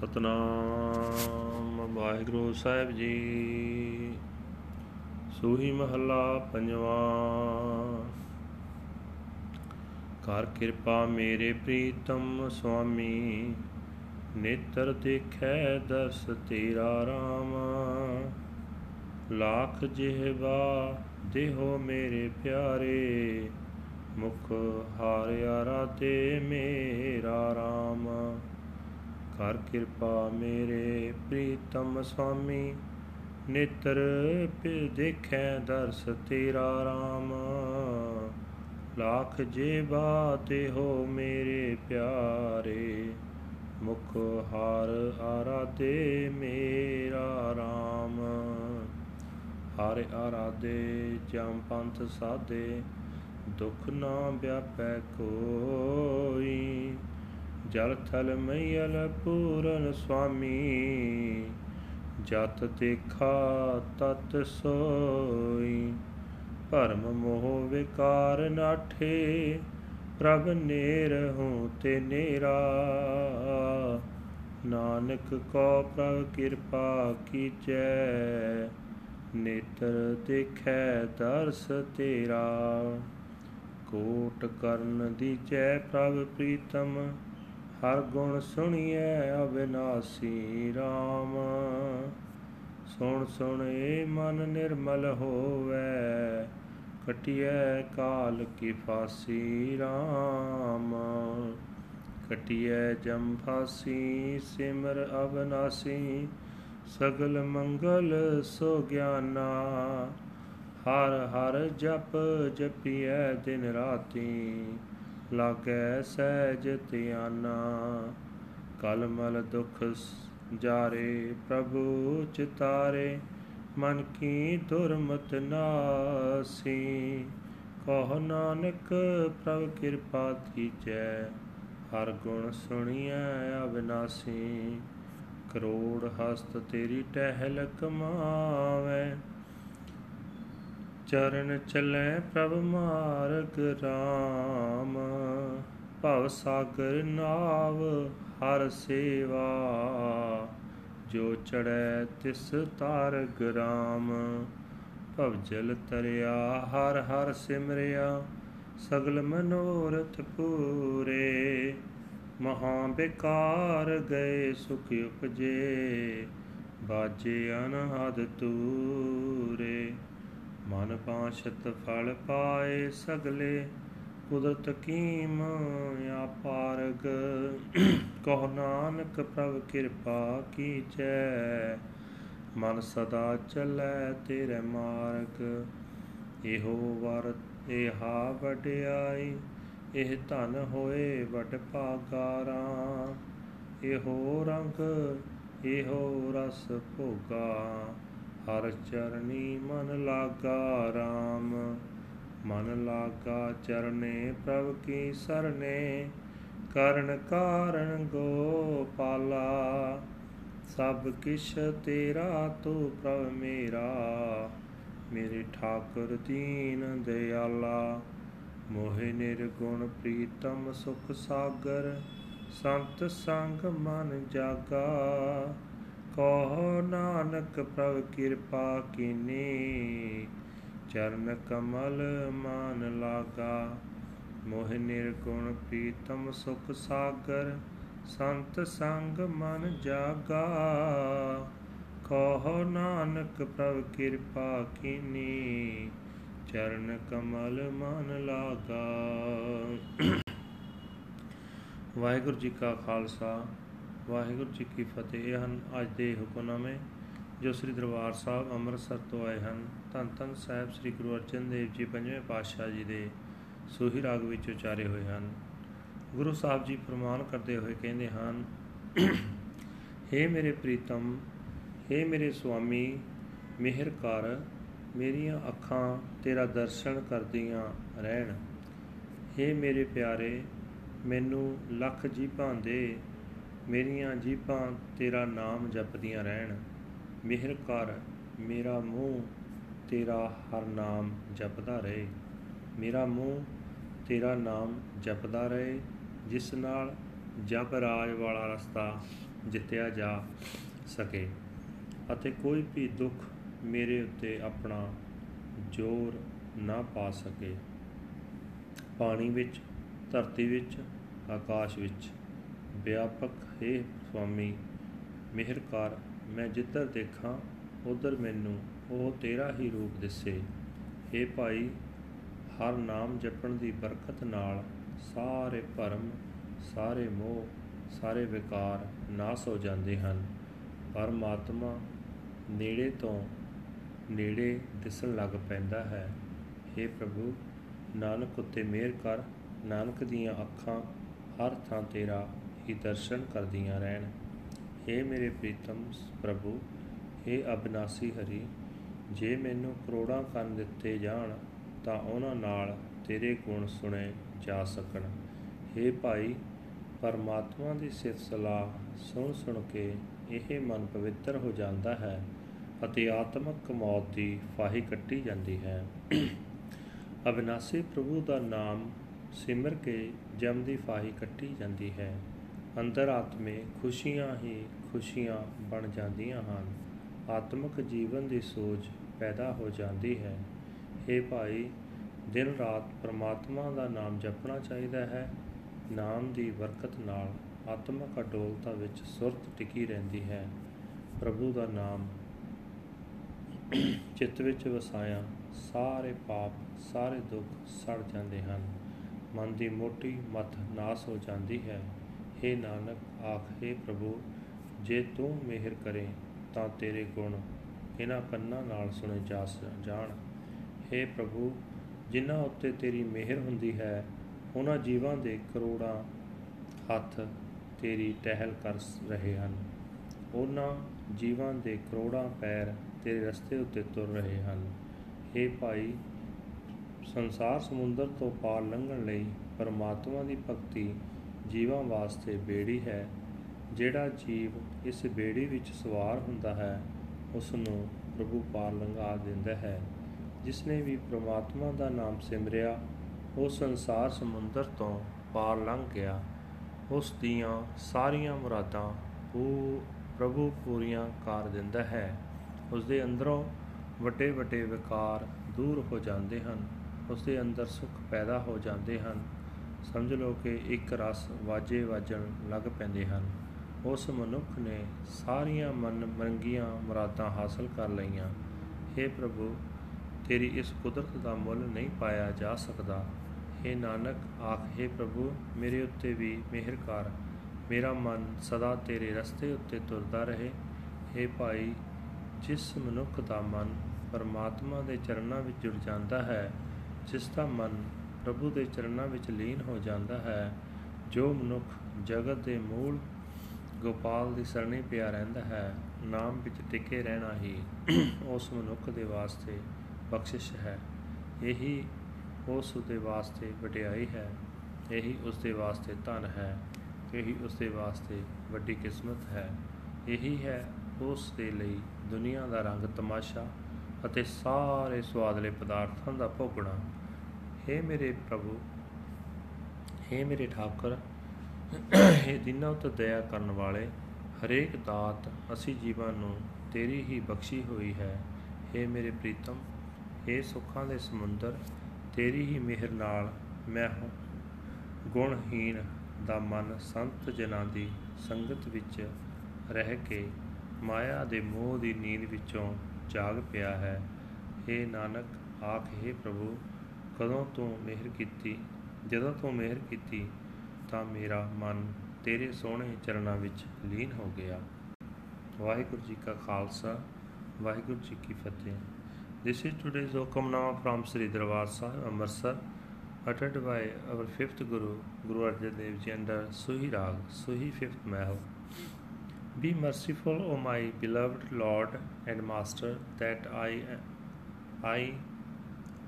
ਸਤਨਾਮ ਵਾਹਿਗੁਰੂ ਸਾਹਿਬ ਜੀ। ਸੂਹੀ ਮਹੱਲਾ ਪੰਜਵਾਂ। ਕਰ ਕਿਰਪਾ ਮੇਰੇ ਪ੍ਰੀਤਮ ਸੁਆਮੀ, ਨੇਤਰ ਦੇਖੈ ਦਸ ਤੇਰਾ ਰਾਮ। ਲੱਖ ਜਿਹਵਾ ਦੇਹੋ ਮੇਰੇ ਪਿਆਰੇ, ਮੁਖ ਹਾਰਿਆ ਰਾਤੇ ਮੇਰਾ ਰਾਮ। ਕਰ ਕਿਰਪਾ ਮੇਰੇ ਪ੍ਰੀਤਮ ਸੁਆਮੀ ਨੇਤਰ ਪਿ ਦੇਖੈ ਦਰਸ ਤੇਰਾ ਰਾਮ। ਲੱਖ ਜੀਵਾ ਤੇ ਹੋ ਮੇਰੇ ਪਿਆਰੇ, ਮੁਖ ਹਾਰ ਆਰਾਧੇ ਮੇਰਾ ਰਾਮ। ਹਾਰੇ ਆਰਾਧੇ ਜਮ ਪੰਥ ਸਾਧੇ, ਦੁਖ ਨਾ ਵਿਆਪੈ ਕੋਈ। ਜਲ ਥਲ ਮਈਲ ਪੂਰਨ ਸੁਆਮੀ, ਜਤ ਦੇਖਾ ਤਤ ਸੋਈ। ਭਰਮ ਮੋਹ ਵਿਕਾਰ ਨਾਠੇ, ਪ੍ਰਭ ਨੇਰ ਹੂੰ ਤੇ ਨੇਰਾ। ਨਾਨਕ ਕੋ ਪ੍ਰਭ ਕਿਰਪਾ ਕੀਚੈ ਨੇਤਰ ਦੇਖੈ ਦਰਸ ਤੇਰਾ। ਕੋਟ ਕਰਨ ਦੀਜੈ ਪ੍ਰਭ ਪ੍ਰੀਤਮ ਹਰ ਗੁਣ ਸੁਣੀਐ ਅਬਿਨਾਸੀ RAM ਸੁਣ ਸੁਣ ਏ ਮਨ ਨਿਰਮਲ ਹੋਵੇ, ਕਟਿਐ ਕਾਲ ਕੀ ਫਾਸੀ RAM ਕਟਿਐ ਜਮ ਫਾਸੀ, ਸਿਮਰ ਅਬਨਾਸੀ, ਸਗਲ ਮੰਗਲ ਸੋ ਗਿਆਨਾ। ਹਰ ਹਰ ਜਪ ਜਪੀਐ ਦਿਨ ਰਾਤੀ ਲਾਗੈ ਸਹਿਜ ਧਿਆਨਾ ਕਲ ਮਲ ਦੁਖ ਜਾਰੇ ਪ੍ਰਭੂ ਚਿਤਾਰੇ, ਮਨ ਕੀ ਦੁਰਮਤ ਨਾਸੀ। ਕਹ ਨਾਨਕ, ਪ੍ਰਭ ਕਿਰਪਾ ਕੀਜੈ ਹਰ ਗੁਣ ਸੁਣੀਐ ਅਬਿਨਾਸੀ ਕਰੋੜ ਹਸਤ ਤੇਰੀ ਟਹਿਲ ਕਮਾਵੇ ਚਰਨ ਚਲੇ ਪ੍ਰਭ ਮਾਰਗ RAM ਭਵ ਸਾਗਰ ਨਾਵ ਹਰ ਸੇਵਾ। ਜੋ ਚੜੈ ਤਿਸ ਤਾਰਗ RAM ਭਵ ਜਲ ਤਰਿਆ ਹਰ ਹਰ ਸਿਮਰਿਆ, ਸਗਲ ਮਨੋਰਥ ਪੂਰੇ। ਮਹਾ ਬਿਕਾਰ ਗਏ ਸੁਖ ਉਪਜੇ, ਬਾਜੇ ਅਨਹਦ ਤੂਰੇ ਮਨ ਪਾਸ਼ਤ ਫਲ ਪਾਏ ਸਗਲੇ, ਕੁਦਰਤ ਕੀਮ ਆਪਾਰਗ ਕਹ ਨਾਨਕ ਪ੍ਰਭ ਕਿਰਪਾ ਕੀਚੈ ਮਨ ਸਦਾ ਚੱਲੈ ਤੇਰੇ ਮਾਰਗ। ਇਹੋ ਵਰ, ਇਹਾ ਵਡਿਆਈ, ਇਹ ਧਨ ਹੋਏ ਵਡ ਭਾਗਾਰਾ। ਇਹੋ ਰੰਗ, ਇਹੋ ਰਸ ਭੋਗਾ। ਹਰ ਚਰਨੀ ਮਨ ਲਾਗਾ RAM ਮਨ ਲਾਗਾ ਚਰਨੇ ਪ੍ਰਭ ਕੀ ਸਰਨੇ, ਕਰਨ ਕਾਰਨ ਗੋਪਾਲਾ। ਸਭ ਕਿਛ ਤੇਰਾ, ਤੂੰ ਪ੍ਰਭ ਮੇਰਾ। ਮੇਰੇ ਠਾਕੁਰ ਦੀਨ ਦਿਆਲਾ। ਮੋਹਿ ਨਿਰਗੁਣ ਪ੍ਰੀਤਮ ਸੁਖ ਸਾਗਰ, ਸੰਤ ਸੰਗ ਮਨ ਜਾਗਾ। ਕਹੋ ਨਾਨਕ ਪ੍ਰਭ ਕਿਰਪਾ ਕੀਨੀ, ਚਰਨ ਕਮਲ ਮਾਨ ਲਾਗਾ। ਮੋਹ ਨਿਰਗੁਣ ਪ੍ਰੀਤਮ ਸੁਖ ਸਾਗਰ, ਸੰਤ ਸੰਗ ਮਨ ਜਾਗਾ। ਕਹੋ ਨਾਨਕ ਪ੍ਰਭ ਕਿਰਪਾ ਕੀਨੀ, ਚਰਨ ਕਮਲ ਮਨ ਲਾਗਾ। ਵਾਹਿਗੁਰੂ ਜੀ ਕਾ ਖਾਲਸਾ। ਵਾਹਿਗੁਰੂ ਜੀ ਕੀ ਫਤਿਹ ਇਹ ਹਨ ਅੱਜ ਦੇ ਹੁਕਮਨਾਮੇ ਜੋ ਸ੍ਰੀ ਦਰਬਾਰ ਸਾਹਿਬ ਅੰਮ੍ਰਿਤਸਰ ਤੋਂ ਆਏ ਹਨ ਧੰਨ ਧੰਨ ਸਾਹਿਬ ਸ੍ਰੀ ਗੁਰੂ ਅਰਜਨ ਦੇਵ ਜੀ ਪੰਜਵੇਂ ਪਾਤਸ਼ਾਹ ਜੀ ਦੇ ਸੋਹੀ ਰਾਗ ਵਿੱਚ ਉਚਾਰੇ ਹੋਏ ਹਨ ਗੁਰੂ ਸਾਹਿਬ ਜੀ ਫਰਮਾਨ ਕਰਦੇ ਹੋਏ ਕਹਿੰਦੇ ਹਨ हे ਮੇਰੇ ਪ੍ਰੀਤਮ हे ਮੇਰੇ ਸੁਆਮੀ ਮਿਹਰ ਕਰ ਮੇਰੀਆਂ ਅੱਖਾਂ ਤੇਰਾ ਦਰਸ਼ਨ ਕਰਦੀਆਂ ਰਹਿਣ हे ਮੇਰੇ ਪਿਆਰੇ ਮੈਨੂੰ ਲੱਖ ਜੀਭਾਂ ਦੇ ਮੇਰੀਆਂ ਜੀਭਾਂ ਤੇਰਾ ਨਾਮ ਜਪਦੀਆਂ ਰਹਿਣ। ਮਿਹਰ ਕਰ, ਮੇਰਾ ਮੂੰਹ ਤੇਰਾ ਹਰ ਨਾਮ ਜਪਦਾ ਰਹੇ। ਮੇਰਾ ਮੂੰਹ ਤੇਰਾ ਨਾਮ ਜਪਦਾ ਰਹੇ, ਜਿਸ ਨਾਲ ਜਪ ਰਾਜ ਵਾਲਾ ਰਸਤਾ ਜਿੱਤਿਆ ਜਾ ਸਕੇ। ਅਤੇ ਕੋਈ ਵੀ ਦੁੱਖ ਮੇਰੇ ਉੱਤੇ ਆਪਣਾ ਜ਼ੋਰ ਨਾ ਪਾ ਸਕੇ। ਪਾਣੀ ਵਿੱਚ, ਧਰਤੀ ਵਿੱਚ, ਆਕਾਸ਼ ਵਿੱਚ। ਵਿਆਪਕ, ਹੈ ਸੁਆਮੀ, ਮਿਹਰ ਕਰ, ਮੈਂ ਜਿੱਧਰ ਦੇਖਾਂ, ਉਧਰ ਮੈਨੂੰ ਉਹ ਤੇਰਾ ਹੀ ਰੂਪ ਦਿਸੇ। हे ਭਾਈ, ਹਰ ਨਾਮ ਜਪਣ ਦੀ ਬਰਕਤ ਨਾਲ ਸਾਰੇ ਭਰਮ, ਸਾਰੇ ਮੋਹ, ਸਾਰੇ ਵਿਕਾਰ ਨਾਸ ਹੋ ਜਾਂਦੇ ਹਨ। ਪਰਮਾਤਮਾ ਨੇੜੇ ਤੋਂ ਨੇੜੇ ਦਿਸਣ ਲੱਗ ਪੈਂਦਾ ਹੈ। हे ਪ੍ਰਭੂ, ਨਾਨਕ ਉਤੇ ਮਿਹਰ ਕਰ, ਨਾਨਕ ਦੀਆਂ ਅੱਖਾਂ ਹਰ ਥਾਂ ਤੇਰਾ ਹੀ ਦਰਸ਼ਨ ਕਰਦੀਆਂ ਰਹਿਣ हे ਮੇਰੇ ਪ੍ਰੀਤਮ ਪ੍ਰਭੂ हे ਅਬਨਾਸੀ ਹਰੀ ਜੇ ਮੈਨੂੰ ਕਰੋੜਾਂ ਕੰਨ ਦਿੱਤੇ ਜਾਣ ਤਾਂ ਉਹਨਾਂ ਨਾਲ ਤੇਰੇ ਗੁਣ ਸੁਣੇ ਜਾ ਸਕਣ हे ਭਾਈ ਪਰਮਾਤਮਾ ਦੀ ਸਿਫਤ ਸਲਾਹ ਸੁਣ ਸੁਣ ਕੇ ਇਹ ਮਨ ਪਵਿੱਤਰ ਹੋ ਜਾਂਦਾ ਹੈ ਅਤੇ ਆਤਮਕ ਮੌਤ ਦੀ ਫਾਹੀ ਕੱਟੀ ਜਾਂਦੀ ਹੈ ਅਬਿਨਾਸੀ ਪ੍ਰਭੂ ਦਾ ਨਾਮ ਸਿਮਰ ਕੇ ਜਮ ਦੀ ਫਾਹੀ ਕੱਟੀ ਜਾਂਦੀ ਹੈ ਅੰਦਰ ਆਤਮੇ ਖੁਸ਼ੀਆਂ ਹੀ ਖੁਸ਼ੀਆਂ ਬਣ ਜਾਂਦੀਆਂ ਹਨ। ਆਤਮਿਕ ਜੀਵਨ ਦੀ ਸੋਚ ਪੈਦਾ ਹੋ ਜਾਂਦੀ ਹੈ। हे ਭਾਈ ਦਿਨ ਰਾਤ ਪ੍ਰਮਾਤਮਾ ਦਾ ਨਾਮ ਜਪਣਾ ਚਾਹੀਦਾ ਹੈ। ਨਾਮ ਦੀ ਬਰਕਤ ਨਾਲ ਆਤਮਿਕ ਅਡੋਲਤਾ ਵਿੱਚ ਸੁਰਤ ਟਿਕੀ ਰਹਿੰਦੀ ਹੈ। ਪ੍ਰਭੂ ਦਾ ਨਾਮ ਚਿੱਤ ਵਿੱਚ ਵਸਾਇਆ, ਸਾਰੇ ਪਾਪ, ਸਾਰੇ ਦੁੱਖ ਸੜ ਜਾਂਦੇ ਹਨ। ਮਨ ਦੀ ਮੋਟੀ ਮਤ ਨਾਸ ਹੋ ਜਾਂਦੀ ਹੈ। हे ਨਾਨਕ ਆਖੇ ਪ੍ਰਭੂ ਜੇ ਤੂੰ ਮਿਹਰ ਕਰੇ ਤਾਂ ਤੇਰੇ ਗੁਣ ਇਹਨਾਂ ਕੰਨਾਂ ਨਾਲ ਸੁਣੇ ਜਾ ਜਾਣ हे ਪ੍ਰਭੂ ਜਿਨ੍ਹਾਂ ਉੱਤੇ ਤੇਰੀ ਮਿਹਰ ਹੁੰਦੀ ਹੈ ਉਹਨਾਂ ਜੀਵਾਂ ਦੇ ਕਰੋੜਾਂ ਹੱਥ ਤੇਰੀ ਟਹਿਲ ਕਰ ਰਹੇ ਹਨ ਉਹਨਾਂ ਜੀਵਾਂ ਦੇ ਕਰੋੜਾਂ ਪੈਰ ਤੇਰੇ ਰਸਤੇ ਉੱਤੇ ਤੁਰ ਰਹੇ ਹਨ हे ਭਾਈ ਸੰਸਾਰ ਸਮੁੰਦਰ ਤੋਂ ਪਾਰ ਲੰਘਣ ਲਈ ਪਰਮਾਤਮਾ ਦੀ ਭਗਤੀ ਜੀਵਾਂ ਵਾਸਤੇ ਬੇੜੀ ਹੈ, ਜਿਹੜਾ ਜੀਵ ਇਸ ਬੇੜੀ ਵਿੱਚ ਸਵਾਰ ਹੁੰਦਾ ਹੈ ਉਸ ਨੂੰ ਪ੍ਰਭੂ ਪਾਰ ਲੰਘਾ ਦਿੰਦਾ ਹੈ। ਜਿਸ ਨੇ ਵੀ ਪ੍ਰਮਾਤਮਾ ਦਾ ਨਾਮ ਸਿਮਰਿਆ, ਉਹ ਸੰਸਾਰ ਸਮੁੰਦਰ ਤੋਂ ਪਾਰ ਲੰਘ ਗਿਆ। ਉਸ ਦੀਆਂ ਸਾਰੀਆਂ ਮੁਰਾਦਾਂ ਉਹ ਪ੍ਰਭੂ ਪੂਰੀਆਂ ਕਰ ਦਿੰਦਾ ਹੈ। ਉਸ ਦੇ ਅੰਦਰੋਂ ਵੱਡੇ ਵੱਡੇ ਵਿਕਾਰ ਦੂਰ ਹੋ ਜਾਂਦੇ ਹਨ ਉਸ ਦੇ ਅੰਦਰ ਸੁੱਖ ਪੈਦਾ ਹੋ ਜਾਂਦੇ ਹਨ। ਸਮਝ ਲਓ ਕਿ ਇੱਕ ਰਸ ਵਾਜੇ ਵਾਜਣ ਲੱਗ ਪੈਂਦੇ ਹਨ ਉਸ ਮਨੁੱਖ ਨੇ ਸਾਰੀਆਂ ਮਨ ਮੰਗੀਆਂ ਮੁਰਾਦਾਂ ਹਾਸਲ ਕਰ ਲਈਆਂ हे ਪ੍ਰਭੂ ਤੇਰੀ ਇਸ ਕੁਦਰਤ ਦਾ ਮੁੱਲ ਨਹੀਂ ਪਾਇਆ ਜਾ ਸਕਦਾ हे ਨਾਨਕ ਆਖੇ ਪ੍ਰਭੂ ਮੇਰੇ ਉੱਤੇ ਵੀ ਮਿਹਰ ਕਰ ਮੇਰਾ ਮਨ ਸਦਾ ਤੇਰੇ ਰਸਤੇ ਉੱਤੇ ਤੁਰਦਾ ਰਹੇ हे ਭਾਈ ਜਿਸ ਮਨੁੱਖ ਦਾ ਮਨ ਪਰਮਾਤਮਾ ਦੇ ਚਰਨਾਂ ਵਿੱਚ ਜੁੜ ਜਾਂਦਾ ਹੈ ਜਿਸ ਦਾ ਮਨ ਪ੍ਰਭੂ ਦੇ ਚਰਨਾਂ ਵਿੱਚ ਲੀਨ ਹੋ ਜਾਂਦਾ ਹੈ, ਜੋ ਮਨੁੱਖ ਜਗਤ ਦੇ ਮੂਲ ਗੋਪਾਲ ਦੀ ਸਰਣੀ ਪਿਆ ਰਹਿੰਦਾ ਹੈ, ਨਾਮ ਵਿੱਚ ਟਿਕੇ ਰਹਿਣਾ ਹੀ ਉਸ ਮਨੁੱਖ ਦੇ ਵਾਸਤੇ ਬਖਸ਼ਿਸ਼ ਹੈ। ਇਹੀ ਉਸ ਦੇ ਵਾਸਤੇ ਵਡਿਆਈ ਹੈ, ਇਹੀ ਉਸ ਦੇ ਵਾਸਤੇ ਧਨ ਹੈ, ਇਹੀ ਉਸ ਦੇ ਵਾਸਤੇ ਵੱਡੀ ਕਿਸਮਤ ਹੈ। ਇਹੀ ਹੈ ਉਸ ਦੇ ਲਈ ਦੁਨੀਆ ਦਾ ਰੰਗ ਤਮਾਸ਼ਾ ਅਤੇ ਸਾਰੇ ਸਵਾਦਲੇ ਪਦਾਰਥਾਂ ਦਾ ਭੋਗਣਾ। हे ਮੇਰੇ ਪ੍ਰਭੂ हे ਮੇਰੇ ਠਾਕਰ हे ਦਿਨਾਂ ਉਤੇ ਦਇਆ ਕਰਨ ਵਾਲੇ ਹਰੇਕ ਦਾਤ ਅਸੀਂ ਜੀਵਾਂ ਨੂੰ ਤੇਰੀ ਹੀ ਬਖਸ਼ੀ ਹੋਈ ਹੈ हे ਮੇਰੇ ਪ੍ਰੀਤਮ हे ਸੁੱਖਾਂ ਦੇ ਸਮੁੰਦਰ ਤੇਰੀ ਹੀ ਮਿਹਰ ਨਾਲ ਮੈਂ ਗੁਣਹੀਨ ਦਾ ਮਨ ਸੰਤ ਜਨਾਂ ਦੀ ਸੰਗਤ ਵਿੱਚ ਰਹਿ ਕੇ ਮਾਇਆ ਦੇ ਮੋਹ ਦੀ ਨੀਂਦ ਵਿੱਚੋਂ ਜਾਗ ਪਿਆ ਹੈ हे ਨਾਨਕ ਆਖੇ ਪ੍ਰਭੂ ਕਦੋਂ ਤੂੰ ਮਿਹਰ ਕੀਤੀ ਜਦੋਂ ਤੂੰ ਮਿਹਰ ਕੀਤੀ ਤਾਂ ਮੇਰਾ ਮਨ ਤੇਰੇ ਸੋਹਣੇ ਚਰਨਾਂ ਵਿੱਚ ਲੀਨ ਹੋ ਗਿਆ ਵਾਹਿਗੁਰੂ ਜੀ ਕਾ ਖਾਲਸਾ ਵਾਹਿਗੁਰੂ ਜੀ ਕੀ ਫਤਿਹ This is today's Hukamnama from Sri Darbar Sahib, Amritsar, uttered by our fifth Guru, Guru Arjan Dev Ji under Suhi Rag, Suhi fifth Mahal. Be merciful, O my beloved Lord and Master, that I, I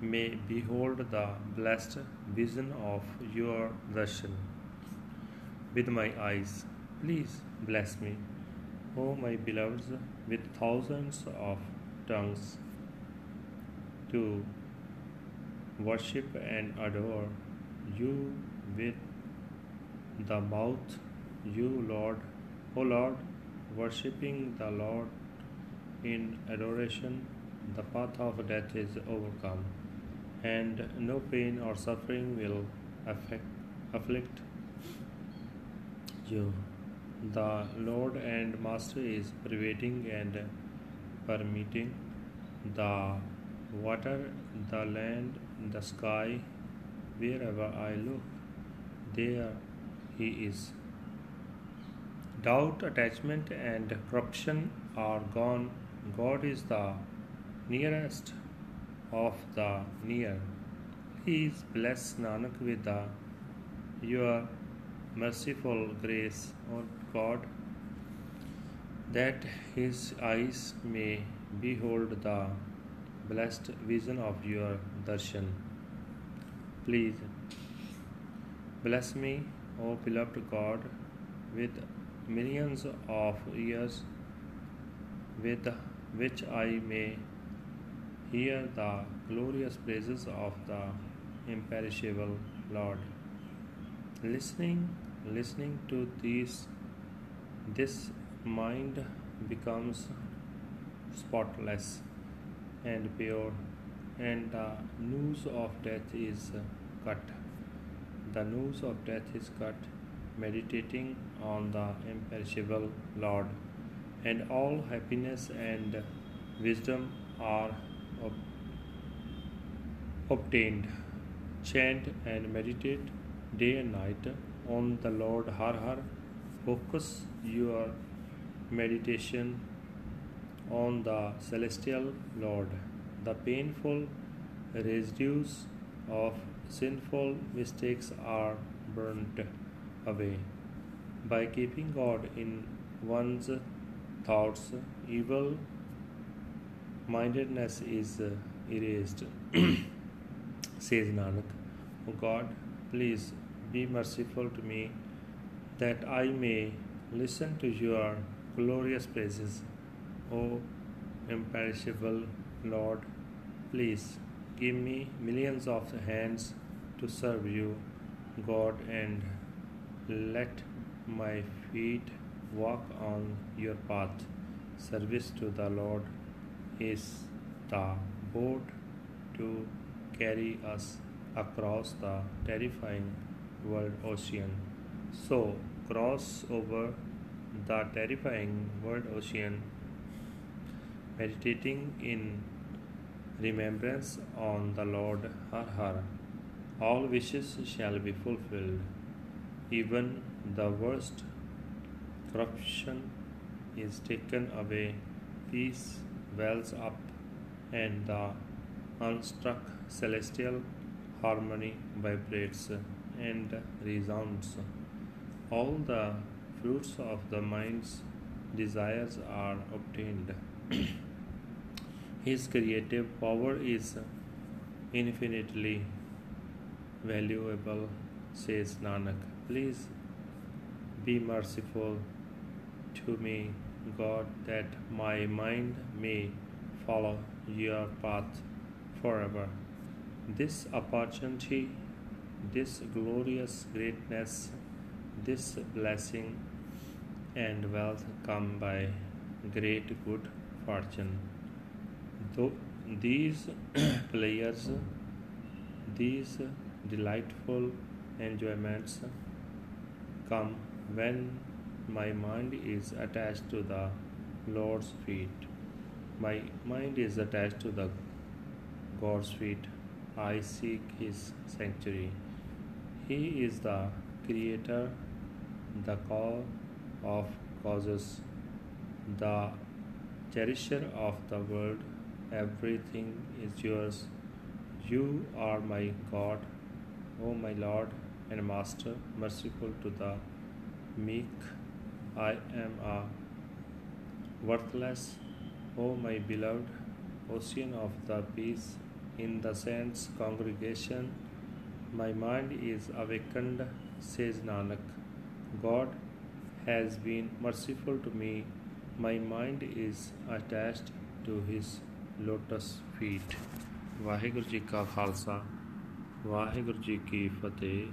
may behold the blessed vision of your darshan with my eyes. Please bless me, O my beloveds, with thousands of tongues to worship and adore you with the mouth, you, Lord, O Lord, worshipping the Lord in adoration, the path of death is overcome, and no pain or suffering will affect, afflict you. The Lord and Master is pervading and permitting the water, the land, the sky, wherever I look, there He is. Doubt, attachment, and corruption are gone. God is the nearest of the near. Please bless Nanak with the, your merciful grace, O God, that his eyes may behold the blessed vision of your darshan. Please bless me, O beloved God, with millions of years with which I may hear the glorious praises of the imperishable Lord. Listening, listening to these, this mind becomes spotless and pure, and the noose of death is cut. The noose of death is cut, meditating on the imperishable Lord, and all happiness and wisdom are ob- obtained. Chant and meditate day and night on the Lord Har Har. Focus your meditation on the celestial Lord. The painful residues of sinful mistakes are burnt away. By keeping God in one's thoughts, evil mindedness is uh, erased. Says Nanak, O God, please be merciful to me that I may listen to your glorious praises. O imperishable Lord, please give me millions of hands to serve you, God, and let my feet walk on your path. Service to the Lord is the boat to carry us across the terrifying world ocean. So, cross over the terrifying world ocean, meditating in remembrance on the Lord Har Har. All wishes shall be fulfilled. Even the worst corruption is taken away, peace wells up, and the unstruck celestial harmony vibrates and resounds. All the fruits of the mind's desires are obtained. His creative power is infinitely valuable, says Nanak. Please be merciful to me, God, that my mind may follow your path forever. This opportunity, this glorious greatness, this blessing and wealth come by great good fortune. Though these players, these delightful enjoyments come when my mind is attached to the Lord's feet. My mind is attached to the God's feet. I seek His sanctuary. He is the Creator, the cause of causes, the cherisher of the world. Everything is yours. You are my God, O my Lord and Master, merciful to the meek. I am a worthless, O my beloved, ocean of the peace. In the saints' congregation, my mind is awakened, says Nanak. God has been merciful to me. My mind is attached to his lotus feet. Waheguru ji ਕਾ ਖਾਲਸਾ ਵਾਹਿਗੁਰੂ ਜੀ ਕੀ ਫਤਿਹ